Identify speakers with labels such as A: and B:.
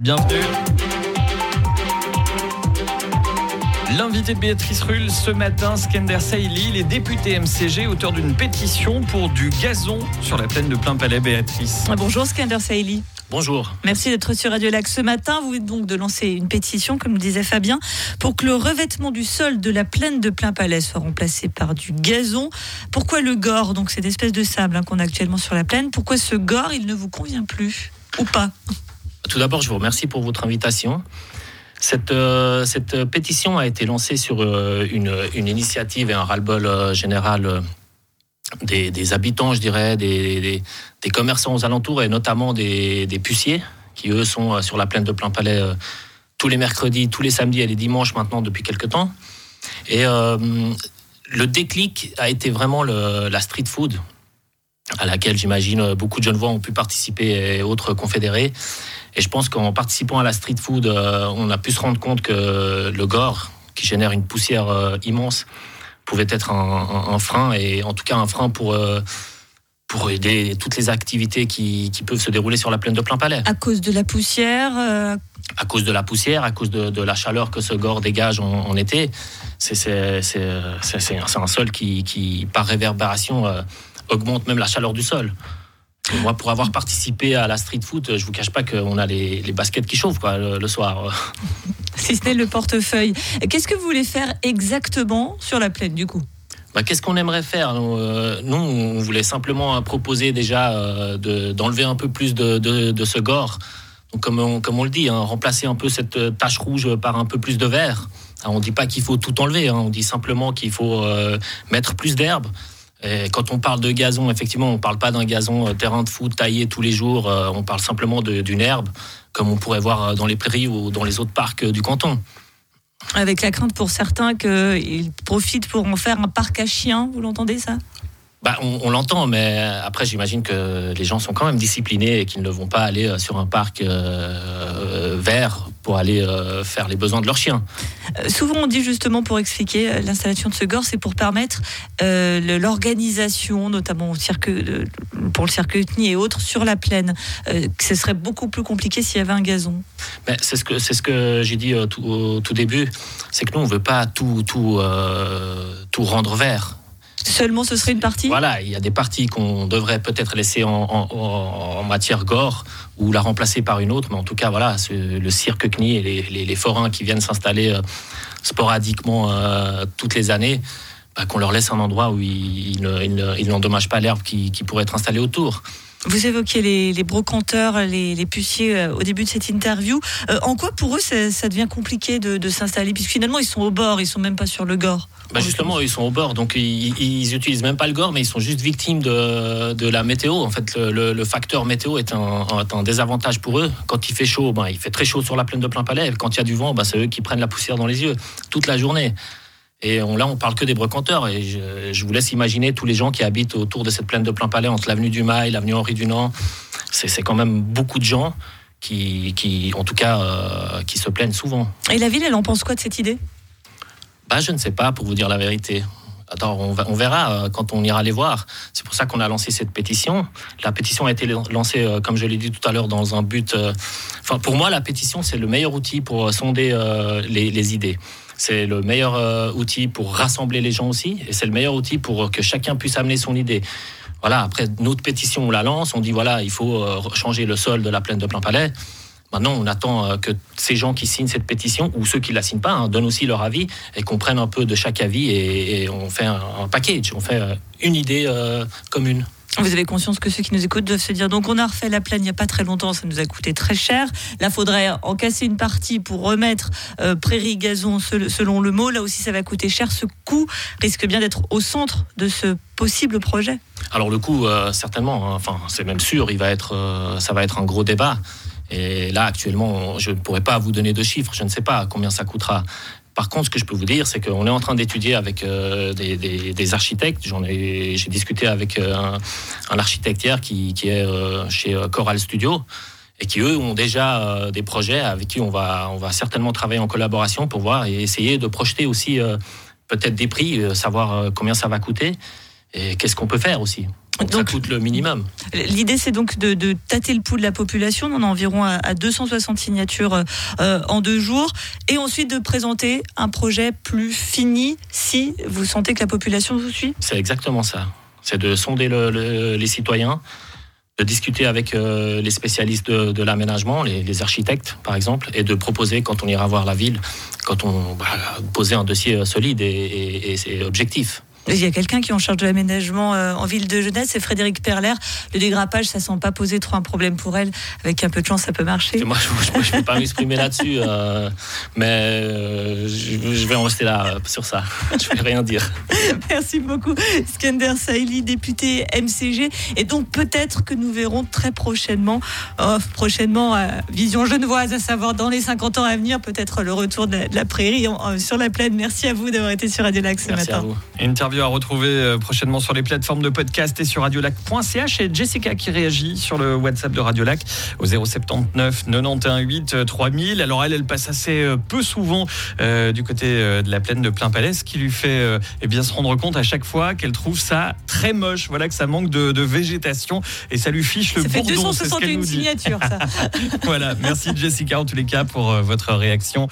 A: Bienvenue. L'invité de Béatrice Rull ce matin, Skender Saïli, les députés MCG, auteur d'une pétition pour du gazon sur la plaine de Plein Palais. Béatrice.
B: Bonjour Skender Saïli.
C: Bonjour.
B: Merci d'être sur Radio Lac ce matin. Vous venez donc de lancer une pétition, comme le disait Fabien, pour que le revêtement du sol de la plaine de Plein Palais soit remplacé par du gazon. Pourquoi le gore, donc cette espèce de sable hein, qu'on a actuellement sur la plaine, pourquoi ce gore, il ne vous convient plus ou pas?
C: Tout d'abord, je vous remercie pour votre invitation. Cette, euh, cette pétition a été lancée sur euh, une, une, initiative et un ras-le-bol euh, général des, des, habitants, je dirais, des, des, commerçants aux alentours et notamment des, puciers qui, eux, sont sur la plaine de Plein Palais tous les mercredis, tous les samedis et les dimanches maintenant depuis quelques temps. Et le déclic a été vraiment la street food à laquelle j'imagine beaucoup de jeunes voix ont pu participer et autres confédérés. Et je pense qu'en participant à la street food, euh, on a pu se rendre compte que le gore, qui génère une poussière euh, immense, pouvait être un, frein, et en tout cas un frein pour, euh, pour aider toutes les activités qui, qui, peuvent se dérouler sur la plaine de Plein Palais.
B: À cause de la poussière
C: À cause de la poussière, à cause de, la chaleur que ce gore dégage en, été. C'est un sol qui, qui par réverbération, augmente même la chaleur du sol. Moi, pour avoir participé à la street foot, je vous cache pas qu'on a les, baskets qui chauffent quoi, le, soir.
B: Si ce n'est le portefeuille. Qu'est-ce que vous voulez faire exactement sur la plaine du coup?
C: Bah, Qu'est-ce qu'on aimerait faire? Euh, nous, on voulait simplement proposer déjà euh, d'enlever un peu plus de, ce gore. Donc, comme, on, comme on le dit, hein, remplacer un peu cette euh, tache rouge par un peu plus de vert. on ne dit pas qu'il faut tout enlever, hein, on dit simplement qu'il faut mettre plus d'herbe. Et quand on parle de gazon, effectivement, on ne parle pas d'un gazon euh, terrain de foot taillé tous les jours, euh, on parle simplement d'une herbe, comme on pourrait voir euh, dans les prairies ou dans les autres parcs du canton.
B: Avec la crainte pour certains qu'ils profitent pour en faire un parc à chiens, vous l'entendez ça?
C: Bah, on, l'entend, mais après j'imagine que les gens sont quand même disciplinés et qu'ils ne vont pas aller sur un parc vert pour aller euh, faire les besoins de leurs chiens.
B: Euh, souvent, on dit justement pour expliquer euh, l'installation de ce gore, c'est pour permettre l'organisation, notamment au pour le circuit et autres, sur la plaine. ce serait beaucoup plus compliqué s'il y avait un gazon.
C: C'est ce que, ce que j'ai dit tout, au tout début, c'est que nous, on ne veut pas tout, tout, tout rendre vert.
B: Seulement, ce serait une partie?
C: Voilà, il y a des parties qu'on devrait peut-être laisser en, matière gore ou la remplacer par une autre, mais en tout cas, voilà, le cirque CNI et les, les, forains qui viennent s'installer euh, sporadiquement euh, toutes les années, bah, qu'on leur laisse un endroit où ils, n'endommagent pas l'herbe qui, qui pourrait être installée autour.
B: Vous évoquiez les, brocanteurs, les, puciers euh, au début de cette interview. Euh, en quoi pour eux ça, devient compliqué de, s'installer? Puisque finalement ils sont au bord, ils sont même pas sur le gore.
C: Bah justement, ils sont au bord, donc ils, ils utilisent même pas le gore, mais ils sont juste victimes de, la météo. En fait, le, facteur météo est un, désavantage pour eux. Quand il fait chaud, ben, il fait très chaud sur la plaine de plein palais. Quand il y a du vent, ben, c'est eux qui prennent la poussière dans les yeux toute la journée. Et on, là, on parle que des brocanteurs. Et je, vous laisse imaginer tous les gens qui habitent autour de cette plaine de plein palais, entre l'avenue du Mail, l'avenue Henri Dunant. C'est quand même beaucoup de gens qui, qui en tout cas, euh, qui se plaignent souvent.
B: Et la ville, elle en pense quoi de cette idée?
C: Bah, Je ne sais pas, pour vous dire la vérité. Attends, on, on verra euh, quand on ira les voir. C'est pour ça qu'on a lancé cette pétition. La pétition a été lancée, euh, comme je l'ai dit tout à l'heure, dans un but. Enfin, pour moi, la pétition, c'est le meilleur outil pour sonder les, les idées. C'est le meilleur euh, outil pour rassembler les gens aussi, et c'est le meilleur outil pour que chacun puisse amener son idée. Voilà, après notre pétition, on la lance, on dit voilà, il faut euh, changer le sol de la plaine de Plein Palais. Maintenant, on attend euh, que ces gens qui signent cette pétition, ou ceux qui ne la signent pas, hein, donnent aussi leur avis et qu'on prenne un peu de chaque avis et, on fait un, package, on fait une idée commune.
B: Vous avez conscience que ceux qui nous écoutent doivent se dire donc on a refait la plaine il n'y a pas très longtemps, ça nous a coûté très cher. Là, faudrait en casser une partie pour remettre euh, prairie gazon selon le mot. Là aussi, ça va coûter cher. Ce coût risque bien d'être au centre de ce possible projet.
C: Alors le coût, euh, certainement. Hein. enfin, c'est même sûr. Il va être, euh, ça va être un gros débat. Et là, actuellement, je ne pourrais pas vous donner de chiffres. Je ne sais pas combien ça coûtera. Par contre, ce que je peux vous dire, c'est qu'on est en train d'étudier avec euh, des, architectes. J'ai discuté avec euh, un, architecte hier qui, est euh, chez Coral Studio et qui eux ont déjà des projets avec qui on va certainement travailler en collaboration pour voir et essayer de projeter aussi peut-être des prix, savoir combien ça va coûter et qu'est-ce qu'on peut faire aussi. Donc, ça coûte le minimum.
B: L'idée, c'est donc de, tâter le pouls de la population. On en a environ à, 260 signatures euh, en deux jours. Et ensuite de présenter un projet plus fini si vous sentez que la population vous suit
C: C'est exactement ça. C'est de sonder les citoyens, de discuter avec euh, les spécialistes de, l'aménagement, les, architectes par exemple, et de proposer quand on ira voir la ville, quand on va poser un dossier solide et, et objectif.
B: Il y a quelqu'un qui est en charge de l'aménagement euh, en ville de Genève, c'est Frédéric Perler. Le dégrappage, ça ne sent pas poser trop un problème pour elle. Avec un peu de chance, ça peut marcher.
C: Moi, je ne peux pas m'exprimer là-dessus, euh, mais euh, je, vais en rester là sur ça. Je ne vais rien dire.
B: Merci beaucoup, Skender Saïli, député MCG. Et donc, peut-être que nous verrons très prochainement, prochainement, Vision Genevoise, à savoir dans les 50 ans à venir, peut-être le retour de la, prairie sur la plaine. Merci à vous d'avoir été sur Radio Lac ce
C: Merci
B: matin. À
C: vous
A: à retrouver euh, prochainement sur les plateformes de podcast et sur radiolac.ch. Et Jessica qui réagit sur le WhatsApp de Radiolac au 079 91 8 3000. Alors elle, elle passe assez euh, peu souvent euh, du côté de la plaine de Plein Palais, ce qui lui fait eh bien, se rendre compte à chaque fois qu'elle trouve ça très moche. Voilà que ça manque de, végétation et ça lui fiche le
B: ça
A: bourdon.
B: Fait 261 signatures, ça.
A: voilà, merci Jessica en tous les cas pour votre réaction.